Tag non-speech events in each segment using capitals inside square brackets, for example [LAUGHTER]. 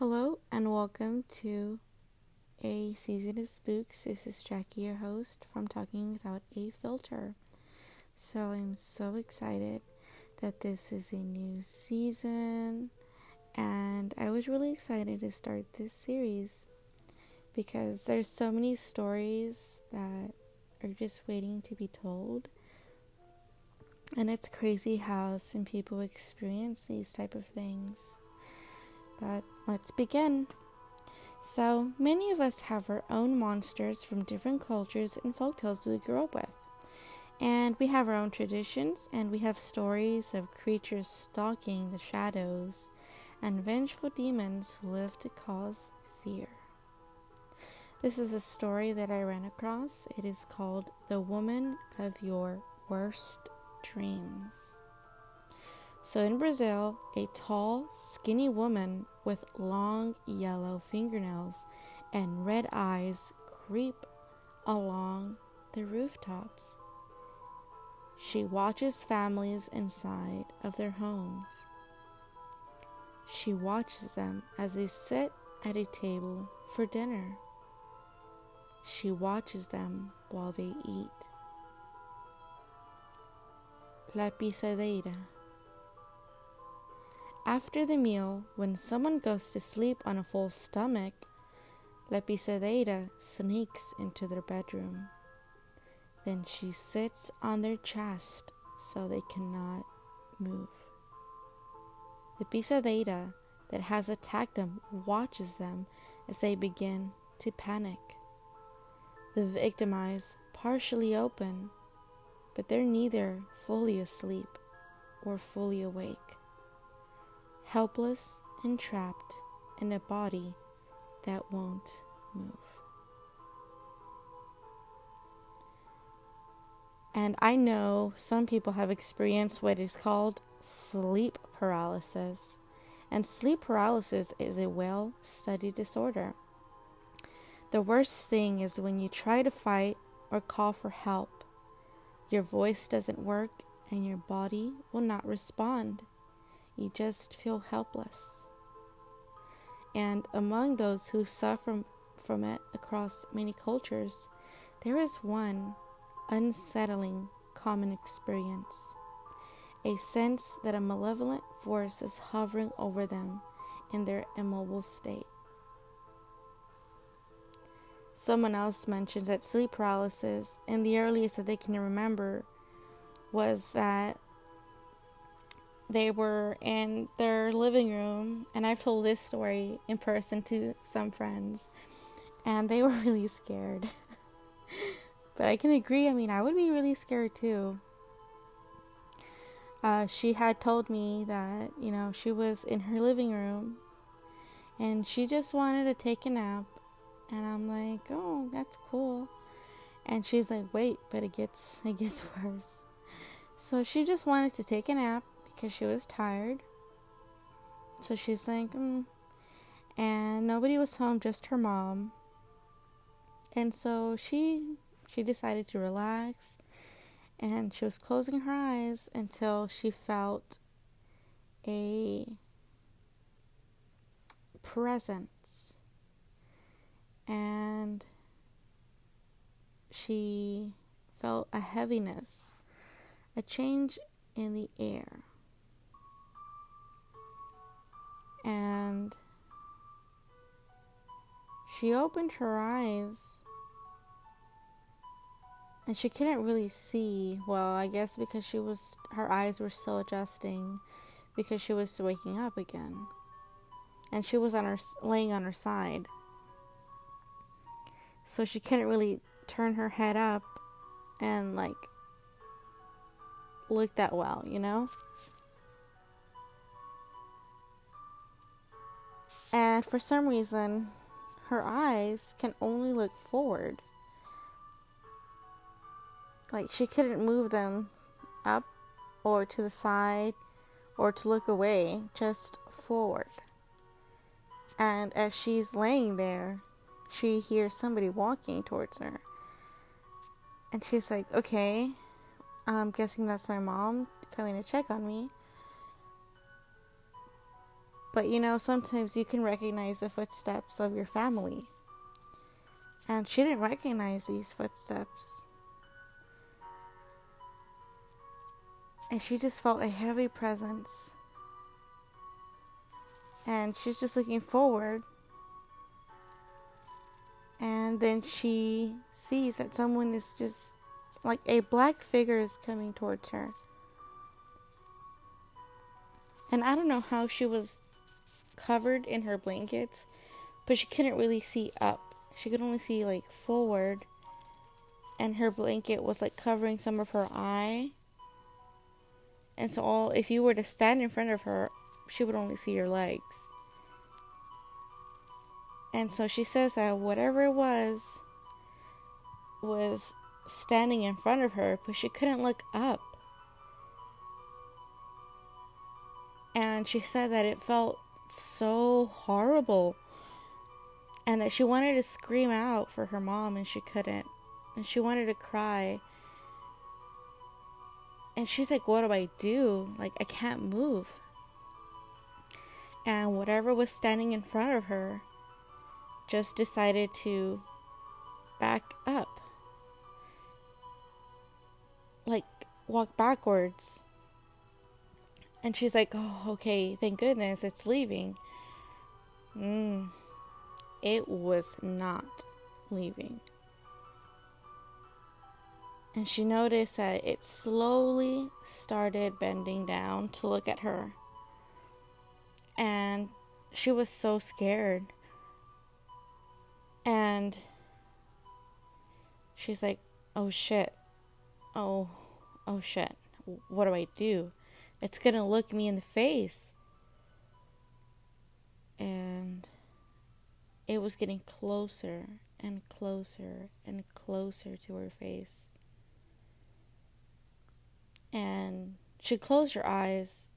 Hello and welcome to a season of spooks. This is Jackie, your host from Talking Without a Filter. So I'm so excited that this is a new season, and I was really excited to start this series because there's so many stories that are just waiting to be told. And it's crazy how some people experience these type of things. But let's begin. So, many of us have our own monsters from different cultures and folktales we grew up with. And we have our own traditions, and we have stories of creatures stalking the shadows and vengeful demons who live to cause fear. This is a story that I ran across. It is called The Woman of Your Worst Dreams. So in Brazil, a tall, skinny woman with long yellow fingernails and red eyes creep along the rooftops. She watches families inside of their homes. She watches them as they sit at a table for dinner. She watches them while they eat. La pisadeira. After the meal, when someone goes to sleep on a full stomach, La Pisadeira sneaks into their bedroom. Then she sits on their chest so they cannot move. The Pisadeira that has attacked them watches them as they begin to panic. The victimized partially open, but they're neither fully asleep or fully awake helpless and trapped in a body that won't move. And I know some people have experienced what is called sleep paralysis. And sleep paralysis is a well studied disorder. The worst thing is when you try to fight or call for help, your voice doesn't work and your body will not respond you just feel helpless. And among those who suffer from it across many cultures, there is one unsettling common experience a sense that a malevolent force is hovering over them in their immobile state. Someone else mentions that sleep paralysis, and the earliest that they can remember, was that they were in their living room, and I've told this story in person to some friends, and they [LAUGHS] were really scared. [LAUGHS] but I can agree, I mean, I would be really scared too. Uh, she had told me that, you know, she was in her living room and she just wanted to take a nap. And I'm like, oh, that's cool. And she's like, wait, but it gets [LAUGHS] it gets worse. So she just wanted to take a nap because she was tired. So she's like, mm. and nobody was home, just her mom. And so she she decided to relax, and she was closing her eyes until she felt a presence, and she felt a heaviness, a change in the air. And she opened her eyes and she couldn't really see well i guess because she was her eyes were still adjusting because she was waking up again. And she was on her laying on her side. So she couldn't really turn her head up and like look that well you know And for some reason, her eyes can only look forward. Like she couldn't move them up or to the side or to look away, just forward. And as she's laying there, she hears somebody walking towards her. And she's like, okay, I'm guessing that's my mom coming to check on me. But you know, sometimes you can recognize the footsteps of your family. And she didn't recognize these footsteps. And she just felt a heavy presence. And she's just looking forward. And then she sees that someone is just like a black figure is coming towards her. And I don't know how she was covered in her blankets, but she couldn't really see up. She could only see like forward, and her blanket was like covering some of her eye. And so, all if you were to stand in front of her, she would only see your legs. And so she says that whatever it was was standing in front of her, but she couldn't look up. And she said that it felt so horrible and that she wanted to scream out for her mom and she couldn't. And she wanted to cry. And she's like, What do I do? Like, I can't move. And whatever was standing in front of her just decided to back up. Like, walk backwards. And she's like, Oh, okay, thank goodness it's leaving. Mm, it was not leaving. And she noticed that it slowly started bending down to look at her. And she was so scared. And she's like, oh shit. Oh, oh shit. What do I do? It's gonna look me in the face. And it was getting closer and closer and closer to her face. And she closed her eyes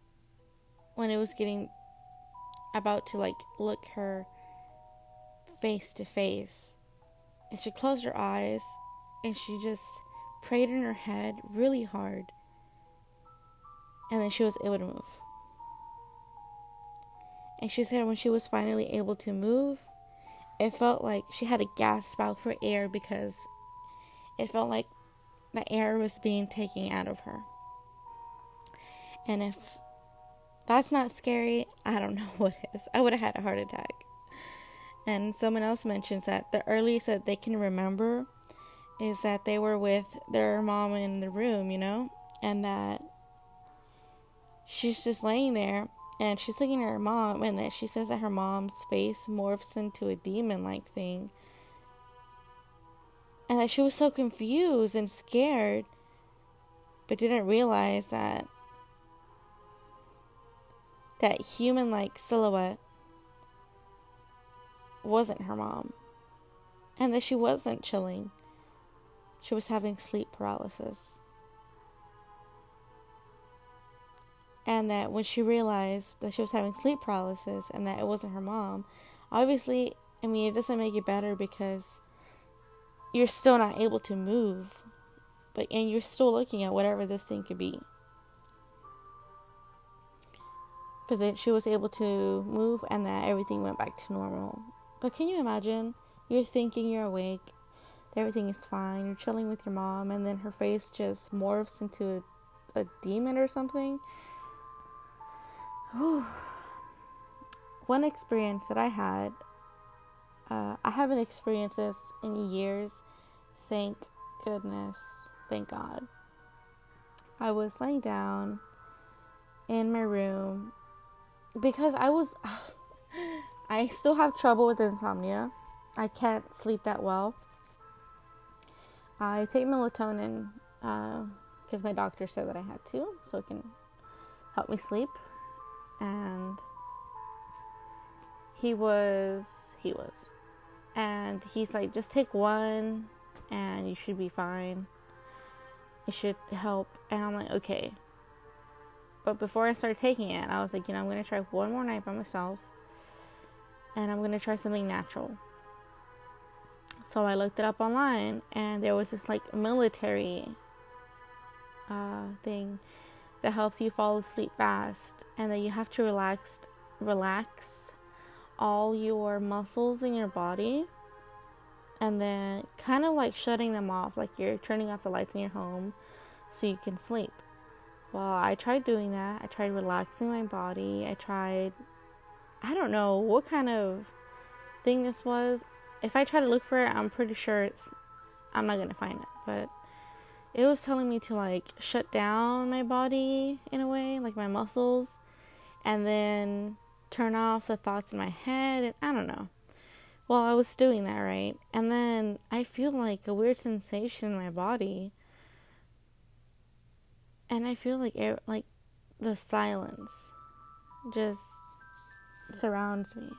when it was getting about to like look her face to face. And she closed her eyes and she just prayed in her head really hard. And then she was able to move. And she said when she was finally able to move, it felt like she had a gasp out for air because it felt like the air was being taken out of her. And if that's not scary, I don't [LAUGHS] know what is. I would have had a heart attack. And someone else mentions that the earliest that they can remember is that they were with their mom in the room, you know, and that she's just laying there and she's looking at her mom, and then she says that her mom's face morphs into a demon like thing. And that she was so confused and scared, but didn't realize that that human like silhouette wasn't her mom. And that she wasn't chilling. She was having sleep paralysis. And that when she realized that she was having sleep paralysis and that it wasn't her mom, obviously, I mean, it doesn't make it better because you're still not able to move, but and you're still looking at whatever this thing could be. But then she was able to move and that everything went back to normal. But can you imagine? You're thinking you're awake, everything is fine, you're chilling with your mom, and then her face just morphs into a, a demon or something One experience that I had, uh, I haven't experienced this in years. Thank goodness. Thank God. I was laying down in my room because I was. [SIGHS] I still have trouble with insomnia. I can't sleep that well. I take melatonin because uh, my doctor said that I had to, so it can help me sleep and he was he was. And he's like just take one and you should be fine. It should help. And i'm like okay. But before i started taking it i was like you know i'm gonna try one more night by myself and i'm gonna try something natural. So i looked it up online and there was this like military uh, thing that helps you fall asleep fast and that you have to relax relax all your muscles in your body and then kind of like shutting them off, like you're turning off the lights in your home so you can sleep. Well, I tried doing that. I tried relaxing my body. I tried, I don't know what kind of thing this was. If I try to look for it, I'm pretty sure it's, I'm not gonna find it. But it was telling me to like shut down my body in a way, like my muscles, and then turn off the thoughts in my head. And I don't know. Well, I was doing that, right? And then I feel like a weird sensation in my body. And I feel like air, like the silence just surrounds me.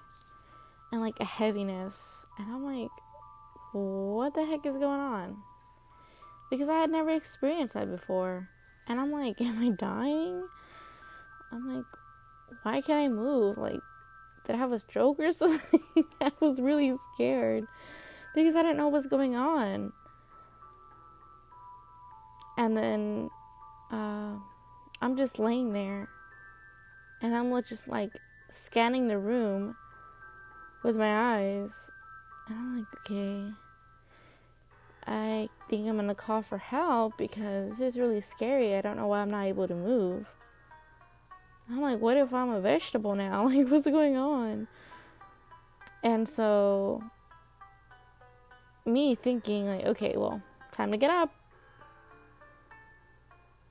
And like a heaviness. And I'm like, what the heck is going on? Because I had never experienced that before. And I'm like, [LAUGHS] am I dying? I'm like, why can't I move? Like, did I have a stroke or [LAUGHS] something? I was really scared because I didn't know what's going on. And then uh, I'm just laying there and I'm just like scanning the room with my eyes. And I'm like, okay, I think I'm gonna call for help because it's really scary. I don't know why I'm not able to move. I'm like, what if I'm a vegetable now? [LAUGHS] Like, what's going on? And so, me thinking, like, okay, well, time to get up.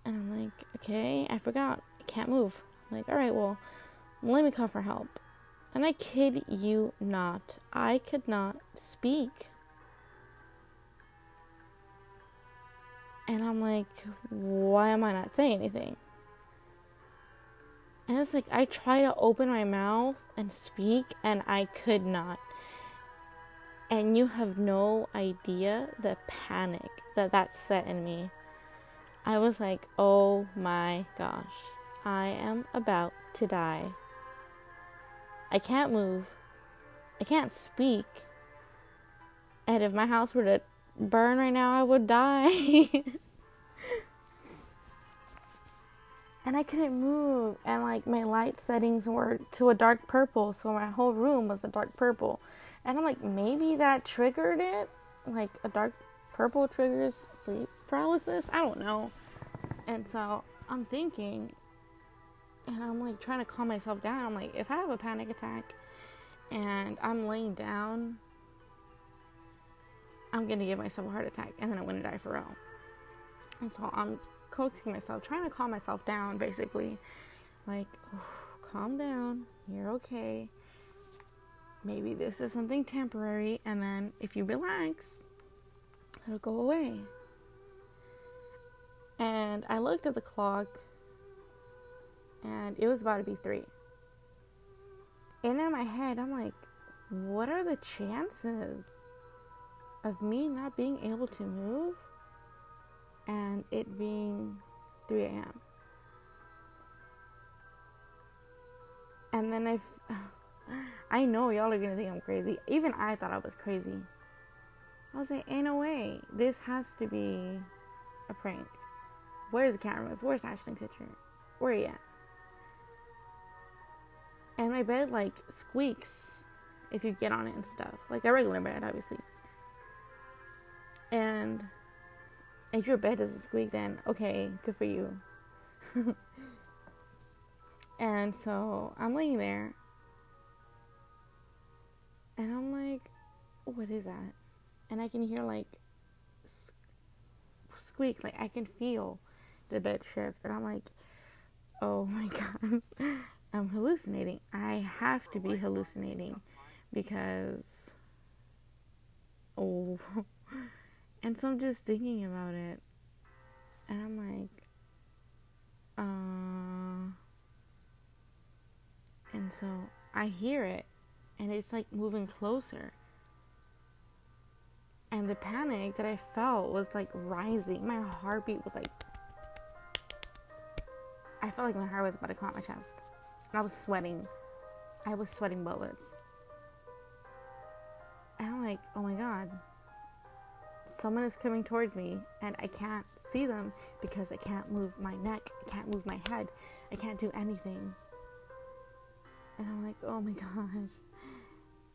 And I'm like, okay, I forgot. I can't move. I'm like, all right, well, let me call for help. And I kid you not, I could not speak. And I'm like, why am I not saying anything? And it's like I try to open my mouth and speak, and I could not. And you have no idea the panic that that set in me. I was like, oh my gosh, I am about to die. I can't move. I can't speak. And if my house were to burn right now, I would die. [LAUGHS] and I couldn't move and like my light settings were to a dark purple so my whole room was a dark purple. And I'm like maybe that triggered it? Like a dark purple triggers sleep paralysis? I don't know. And so I'm thinking and I'm like trying to calm myself down. I'm like if I have a panic attack and I'm laying down I'm gonna give myself a heart attack and then I'm gonna die for real and so I'm coaxing myself, trying to calm myself down, basically. Like, calm down, you're okay. Maybe this is something temporary, and then if you relax, it'll go away. And I looked at the clock, and it was about to be three. And in my head, I'm like, what are the chances of me not being able to move? and it being 3 a.m. And then I, [SIGHS] I know y'all are gonna think I'm crazy. Even I thought I was crazy. I was like, ain't no way. This has to be a prank. Where's the cameras? Where's Ashton Kutcher? Where are you at? And my bed like squeaks if you get on it and stuff. Like a regular bed, obviously. And if your bed doesn't squeak, then okay, good for you. [LAUGHS] and so I'm laying there, and I'm like, what is that? And I can hear like squeak, like I can feel the bed shift, and I'm like, oh [LAUGHS] my god, I'm hallucinating. I have to be hallucinating because, oh. And so I'm just thinking about it. And I'm like, uh. And so I hear it. And it's like moving closer. And the panic that I felt was like rising. My heartbeat was like. I felt like my heart was about to come out my chest. And I was sweating. I was sweating bullets. And I'm like, oh my god someone is coming towards me and I can't see them because I can't move my neck, I can't move my head, I can't do anything. And I'm like, oh my [LAUGHS] God.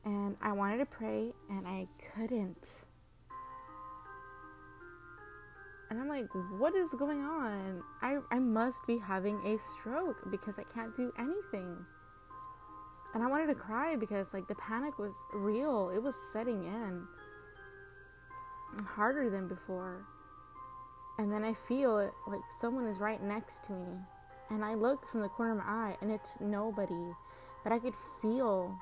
And I wanted to pray and I couldn't. And I'm like, what is going on? I, I must be having a stroke because I can't do anything. And I wanted to cry because like the panic was real. It was setting in harder than before. And then I feel it like someone is right next to me. And I look from the corner of my eye and it's nobody. But I could feel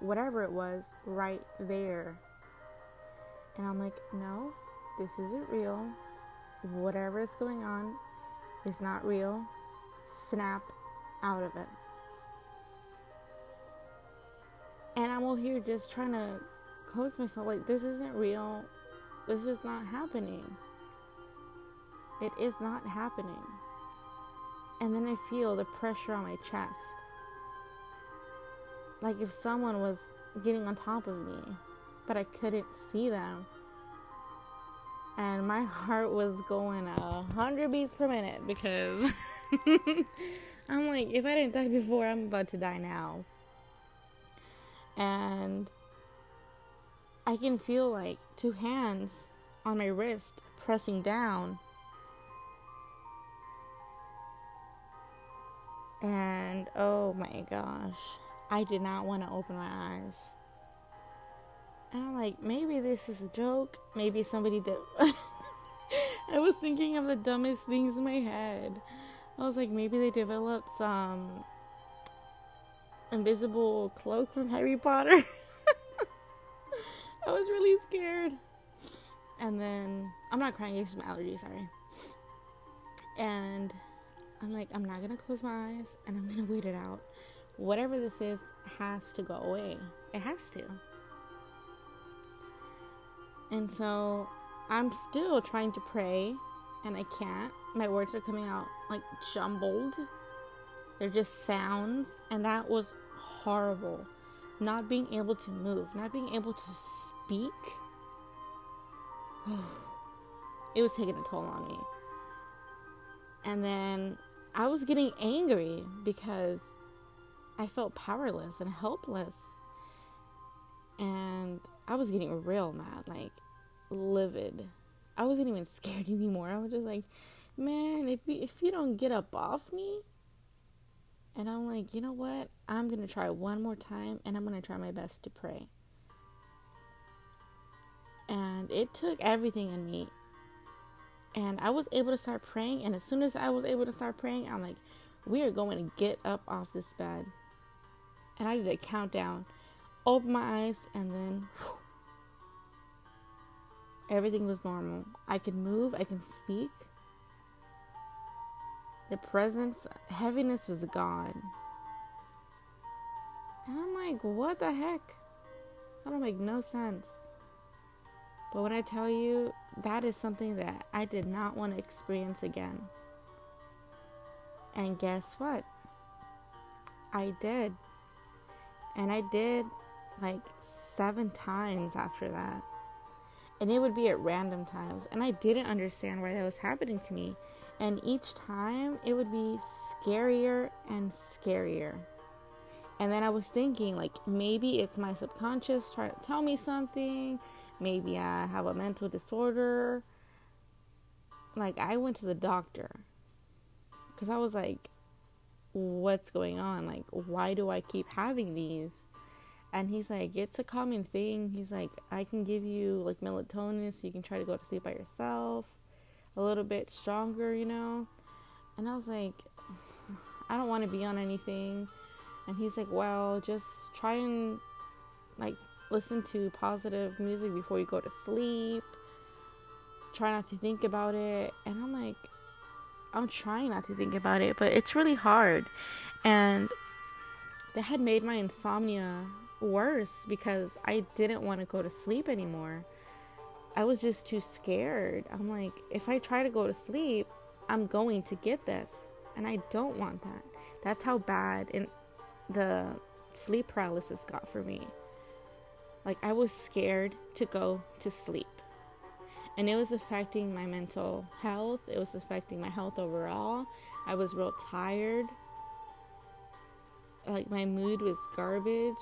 whatever it was right there. And I'm like, no, this isn't real. Whatever is going on is not real. Snap out of it. And I'm over here just trying to coach myself like, this isn't real. This is not happening. It is not happening. And then I feel the pressure on my chest. Like if someone was getting on top of me, but I couldn't see them. And my [LAUGHS] heart was going a hundred beats per minute because [LAUGHS] I'm like, if I didn't die before, I'm about to die now. And I can feel like two hands on my wrist pressing down And oh my gosh, I did not want to open my eyes. And I'm like, maybe this is a joke. Maybe somebody did. [LAUGHS] I was thinking of the dumbest things in my head. I was like, maybe they developed some invisible cloak from Harry Potter. [LAUGHS] I was really scared. And then, I'm not crying, it's my allergies, sorry. And I'm like, I'm not gonna close my eyes and I'm gonna wait it out. Whatever this is has to go away. It has to. And so I'm still trying to pray and I can't. My words are coming out like jumbled. They're just sounds. And that was horrible. Not being able to move, not being able to speak. [SIGHS] it was taking a toll on me. And then I was getting angry because I felt powerless and helpless. And I was getting real mad, like livid. I wasn't even [LAUGHS] scared anymore. I was just like, man, if you, if you don't get up off me, and I'm like, you know what? I'm going to try one more time and I'm going to try my best to pray. And it took everything in me and I was able to start praying. And as soon as I was able to start praying, I'm like, we are going to get up off this bed. And I did a countdown, open my eyes, and then whew, everything was normal. I could move, I can speak. The presence, heaviness was gone. And I'm like, what the heck? That don't make no sense. But when I tell you, that is something that I did not want to experience again. And guess what? I did. And I did like seven times after that. And it would be at random times. And I didn't understand why that was happening to me. And each time it would be scarier and scarier. And then I was thinking, like, maybe it's my subconscious trying to tell me something maybe I have a mental disorder. Like, I went to the doctor because I was like, what's going on? Like, why do I keep having these? And he's like, it's a common thing. He's like, I can give you like melatonin so you can try to go to sleep by yourself a little bit stronger, you know? And I was like, I don't want to be on anything. And he's like, well, just try and like listen to positive music before you go to sleep. Try not to think about it. And I'm like, I'm trying not to think about it, but it's really hard. And that had made my insomnia worse because I didn't want to go to sleep anymore. I was just too scared. I'm like, if I try to go to sleep, I'm going to get this. And I don't want that. That's how bad in the sleep paralysis got for me. Like I was scared to go to sleep. And it was affecting my mental health. It was affecting my health overall. I was real tired. like my mood was garbage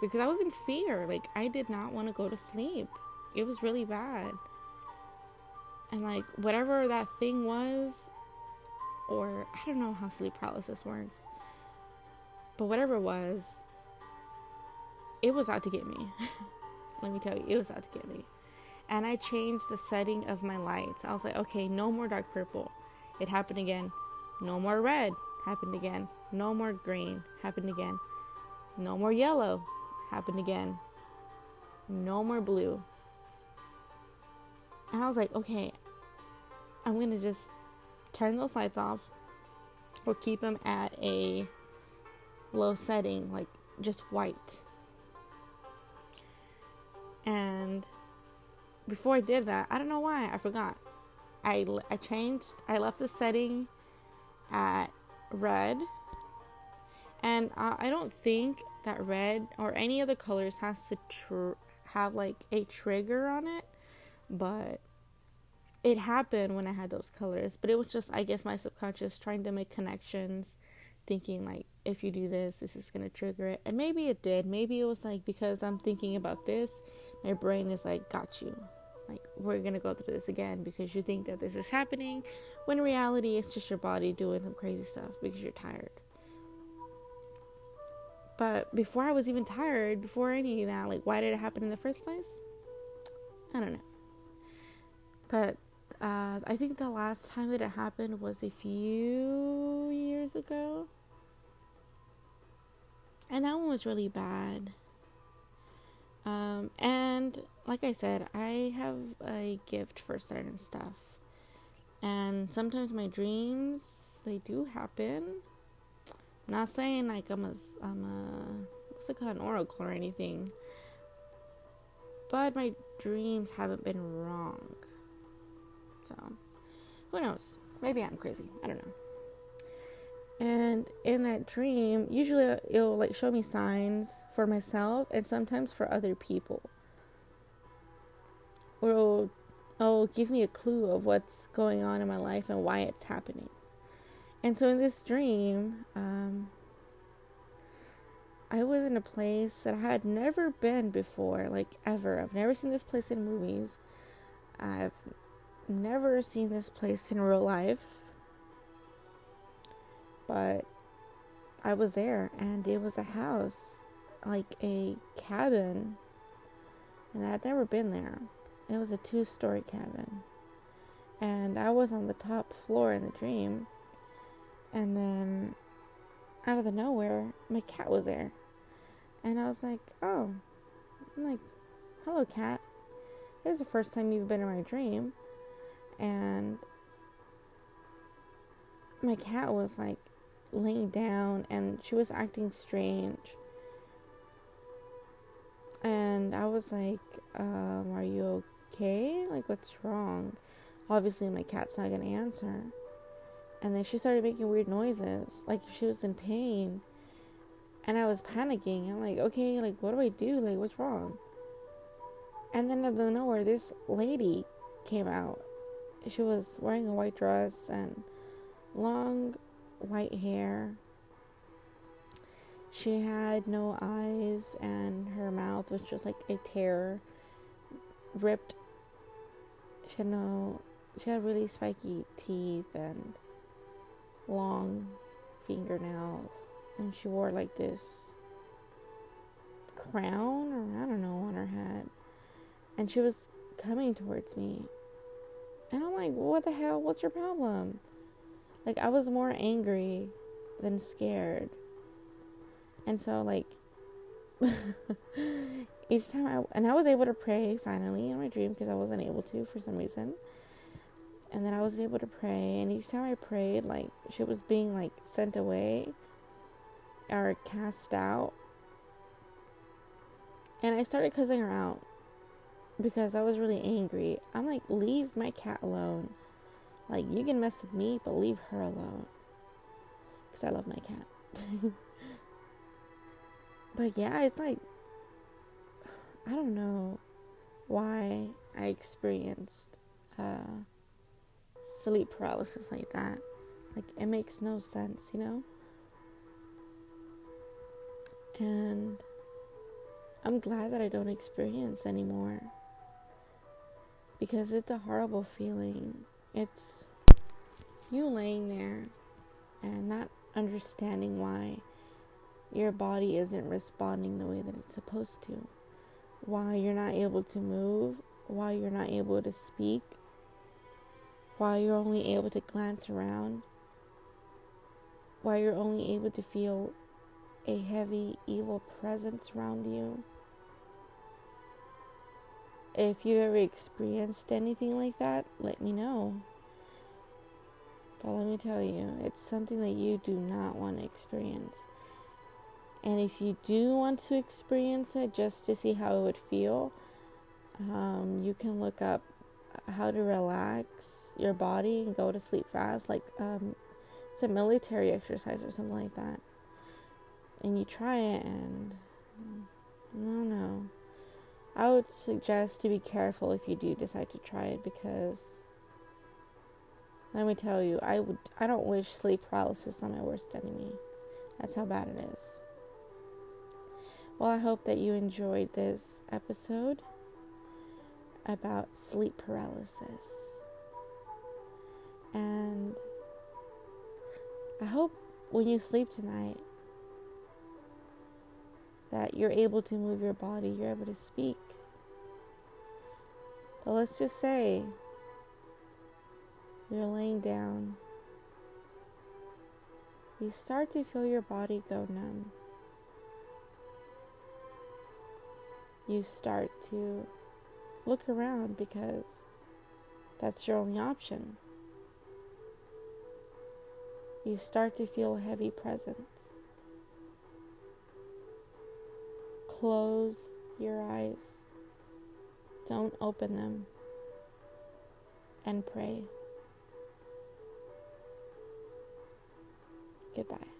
because I was in fear. Like I did not want to go to sleep. It was really bad. And like whatever that thing was or I don't know how sleep paralysis works. But whatever it was, it was out to get me. [LAUGHS] Let me tell you, it was out to get me. And I changed the setting of my lights. I was like, okay, no more dark purple. It happened again. No more red. Happened again. No more green. Happened again. No more yellow. Happened again. No more blue. And I was like, okay, I'm going to just turn those lights off or keep them at a low setting, like just white. And before I did that, I don't know why, I forgot. I, I changed, I left the setting at red. And I, I don't think that red or any other colors has to tr- have like a trigger on it, but it happened when I had those colors. But it was just, I guess, my subconscious trying to make connections, thinking like, if you do this, this is gonna trigger it. And maybe it did. Maybe it was like because I'm thinking about this, my brain is like, got you. Like, we're gonna go through this again because you think that this is happening, when in reality, it's just your body doing some crazy stuff because you're tired. But before I was even tired, before any of that, like, why did it happen in the first place? I don't know. But uh, I think the last time that it happened was a few years ago. And that one was really bad. Um, and like I said, I have a gift for certain stuff. And sometimes my dreams, they do happen. I'm not saying like I'm a, I'm a, what's it called, an oracle or anything. But my dreams haven't been wrong. So, who knows? Maybe I'm crazy. I don't know. And in that dream, usually it'll like show me signs for myself and sometimes for other people. Or it'll, it'll give me a clue of what's going on in my life and why it's happening. And so in this dream, um, I was in a place that I had never been before, like ever. I've never seen this place in movies. I've never seen this place in real life but I was there and it was a house, like a cabin, and I had never been there. It was a two story cabin, and I was on the top floor in the dream, and then out of the nowhere, my cat was there, and I was like, oh, I'm like, hello, cat. This is the first time you've been in my dream, and my cat was like laying down and she was acting strange. And I was like, um, Are you okay? Like, what's wrong? Obviously, my cat's not gonna answer. And then she started making weird noises, like she was in pain. And I was panicking. I'm like, okay, like, what do I do? Like, what's wrong? And then out of nowhere, this lady came out. She was wearing a white dress and long white hair. She had no eyes, and her mouth was just like a tear, ripped. She had no. She had really spiky teeth and long fingernails, and she wore like this crown or I don't know on her head, and she was coming towards me, and I'm like, "What the hell? What's your problem?" Like I was more angry than scared. And so like [LAUGHS] each time I and I was able to pray finally in my dream because I wasn't able to for some reason. And then I was able to pray and each time I prayed like she was being like sent away or cast out. And I started cussing her out because I was really angry. I'm like, leave my cat alone. Like, you can mess with me, but leave her alone. Because I love my cat. [LAUGHS] but yeah, it's like, [SIGHS] I don't know why I experienced uh, sleep paralysis like that. Like, it makes no sense, you know? And I'm glad that I don't experience anymore because it's a horrible feeling. It's you laying there and not understanding why your body isn't responding the way that it's supposed to, why you're not able to move, why you're not able to speak, why you're only able to glance around, why you're only able to feel a heavy, evil presence around you. If you've ever experienced anything like that, let me know. But let me tell you, it's something that you do not want to experience. And if you do want to experience it just to see how it would feel, um, you can look up how to relax your body and go to sleep fast. Like um, it's a military exercise or something like that. And you try it, and I don't know. I would suggest to be careful if you do decide to try it because let me tell you, I would I don't wish sleep paralysis on my worst enemy. That's how bad it is. Well, I hope that you enjoyed this episode about sleep paralysis. And I hope when you sleep tonight that you're able to move your body, you're able to speak. But let's just say you're laying down, you start to feel your body go numb. You start to look around because that's your only option. You start to feel a heavy presence. Close your eyes. Don't open them. And pray. Goodbye.